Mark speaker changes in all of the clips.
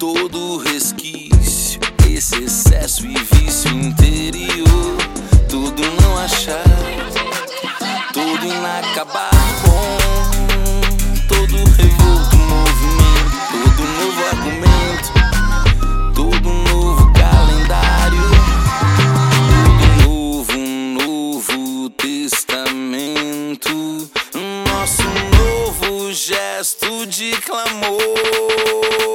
Speaker 1: Todo resquício, esse excesso e vício interior, tudo não achar, tudo inacabado bom, todo revolto movimento, todo novo argumento, todo novo calendário, todo novo, um novo testamento, nosso novo gesto de clamor.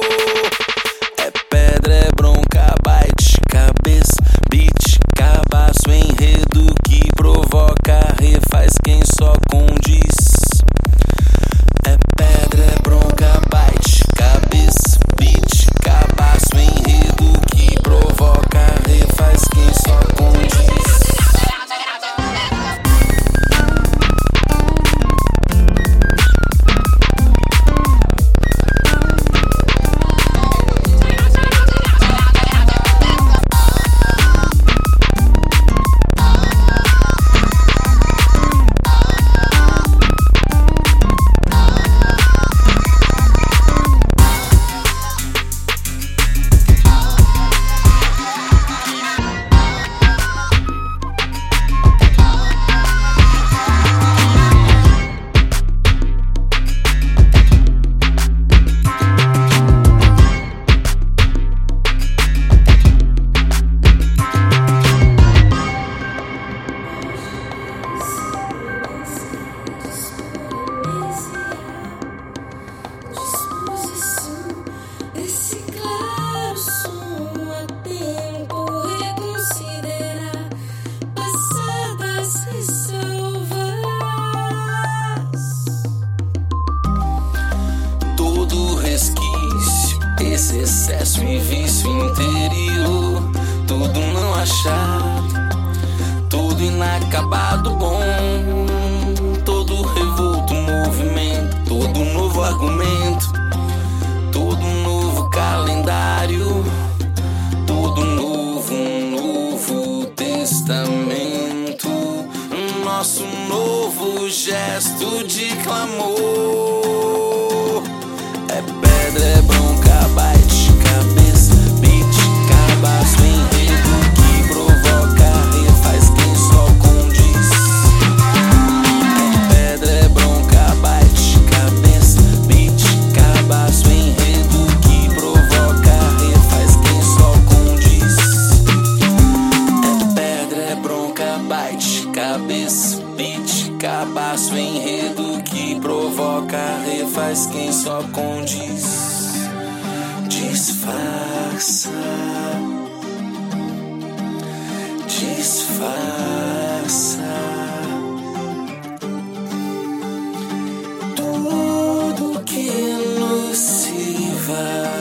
Speaker 1: Resquício, esse excesso e vício interior, tudo não achado, tudo inacabado bom, todo revolto movimento, todo novo argumento, todo novo calendário, todo novo, um novo testamento, nosso novo gesto de clamor. Cabaço, enredo que provoca, refaz quem só condiz. Disfarça, disfarça. Tudo que nos sirva